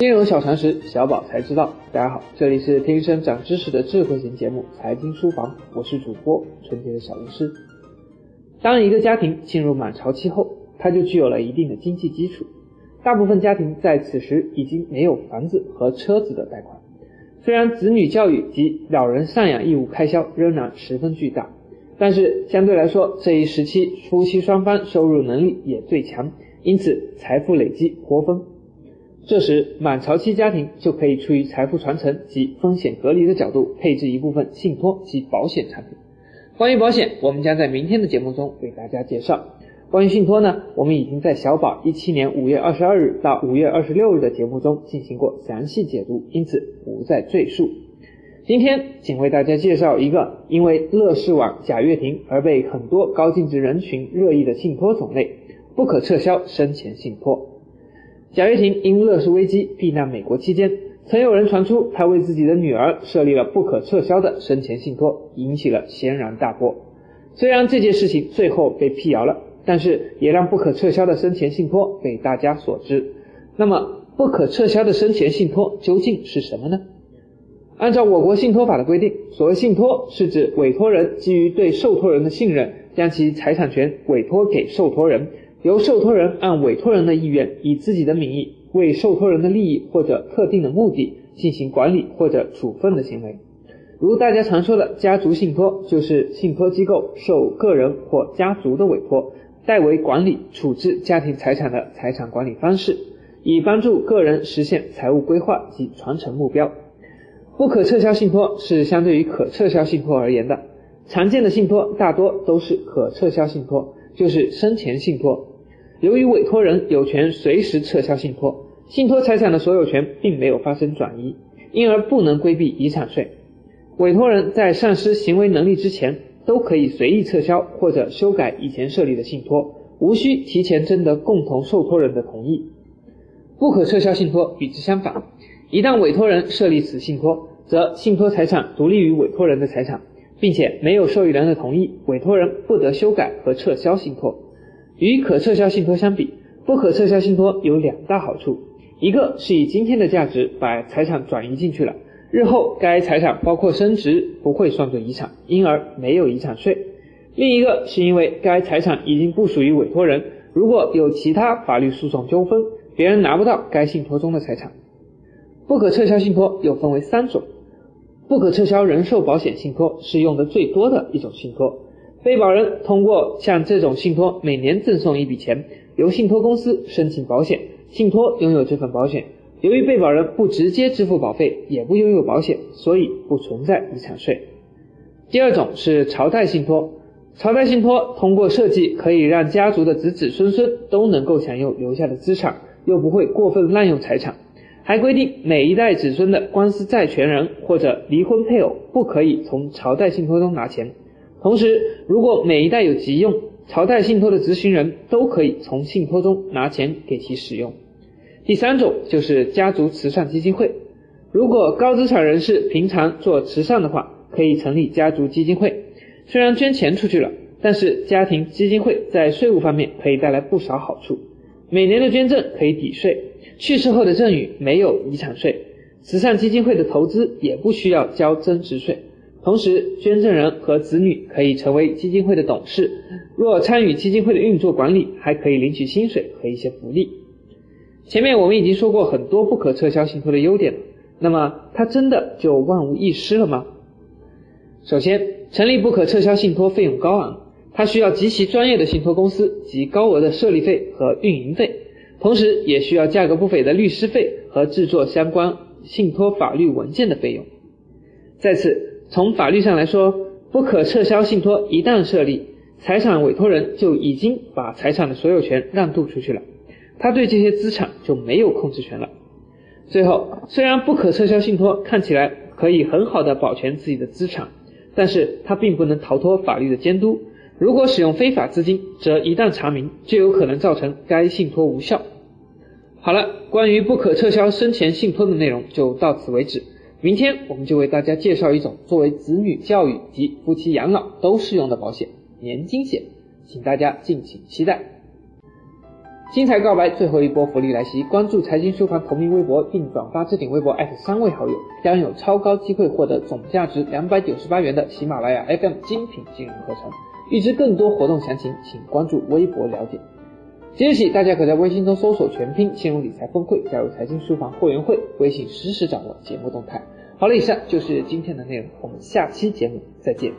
金融小常识，小宝才知道。大家好，这里是听声长知识的智慧型节目《财经书房》，我是主播纯洁的小巫师。当一个家庭进入满潮期后，它就具有了一定的经济基础。大部分家庭在此时已经没有房子和车子的贷款。虽然子女教育及老人赡养义务开销仍然十分巨大，但是相对来说，这一时期夫妻双方收入能力也最强，因此财富累积颇丰。这时，满潮期家庭就可以出于财富传承及风险隔离的角度，配置一部分信托及保险产品。关于保险，我们将在明天的节目中为大家介绍。关于信托呢，我们已经在小宝一七年五月二十二日到五月二十六日的节目中进行过详细解读，因此不再赘述。今天仅为大家介绍一个因为乐视网贾跃亭而被很多高净值人群热议的信托种类——不可撤销生前信托。贾跃亭因乐视危机避难美国期间，曾有人传出他为自己的女儿设立了不可撤销的生前信托，引起了轩然大波。虽然这件事情最后被辟谣了，但是也让不可撤销的生前信托被大家所知。那么，不可撤销的生前信托究竟是什么呢？按照我国信托法的规定，所谓信托是指委托人基于对受托人的信任，将其财产权委托给受托人。由受托人按委托人的意愿，以自己的名义为受托人的利益或者特定的目的进行管理或者处分的行为。如大家常说的家族信托，就是信托机构受个人或家族的委托，代为管理处置家庭财产的财产管理方式，以帮助个人实现财务规划及传承目标。不可撤销信托是相对于可撤销信托而言的，常见的信托大多都是可撤销信托，就是生前信托。由于委托人有权随时撤销信托，信托财产的所有权并没有发生转移，因而不能规避遗产税。委托人在丧失行为能力之前，都可以随意撤销或者修改以前设立的信托，无需提前征得共同受托人的同意。不可撤销信托与之相反，一旦委托人设立此信托，则信托财产独立于委托人的财产，并且没有受益人的同意，委托人不得修改和撤销信托。与可撤销信托相比，不可撤销信托有两大好处：一个是以今天的价值把财产转移进去了，日后该财产包括升值不会算作遗产，因而没有遗产税；另一个是因为该财产已经不属于委托人，如果有其他法律诉讼纠纷，别人拿不到该信托中的财产。不可撤销信托又分为三种，不可撤销人寿保险信托是用的最多的一种信托。被保人通过向这种信托每年赠送一笔钱，由信托公司申请保险，信托拥有这份保险。由于被保人不直接支付保费，也不拥有保险，所以不存在遗产税。第二种是朝代信托，朝代信托通过设计可以让家族的子子孙孙都能够享有留下的资产，又不会过分滥用财产，还规定每一代子孙的官司债权人或者离婚配偶不可以从朝代信托中拿钱。同时，如果每一代有急用，朝代信托的执行人都可以从信托中拿钱给其使用。第三种就是家族慈善基金会，如果高资产人士平常做慈善的话，可以成立家族基金会。虽然捐钱出去了，但是家庭基金会在税务方面可以带来不少好处。每年的捐赠可以抵税，去世后的赠与没有遗产税，慈善基金会的投资也不需要交增值税。同时，捐赠人和子女可以成为基金会的董事。若参与基金会的运作管理，还可以领取薪水和一些福利。前面我们已经说过很多不可撤销信托的优点了，那么它真的就万无一失了吗？首先，成立不可撤销信托费用高昂，它需要极其专业的信托公司及高额的设立费和运营费，同时也需要价格不菲的律师费和制作相关信托法律文件的费用。再次。从法律上来说，不可撤销信托一旦设立，财产委托人就已经把财产的所有权让渡出去了，他对这些资产就没有控制权了。最后，虽然不可撤销信托看起来可以很好的保全自己的资产，但是它并不能逃脱法律的监督。如果使用非法资金，则一旦查明，就有可能造成该信托无效。好了，关于不可撤销生前信托的内容就到此为止。明天我们就为大家介绍一种作为子女教育及夫妻养老都适用的保险——年金险，请大家敬请期待。精彩告白最后一波福利来袭，关注财经书房同名微博并转发置顶微博艾特三位好友，将有超高机会获得总价值两百九十八元的喜马拉雅 FM 精品金融课程。预知更多活动详情，请关注微博了解。即日起，大家可在微信中搜索全拼“金融理财峰会”，加入财经书房会员会，微信实时掌握节目动态。好了，以上就是今天的内容，我们下期节目再见。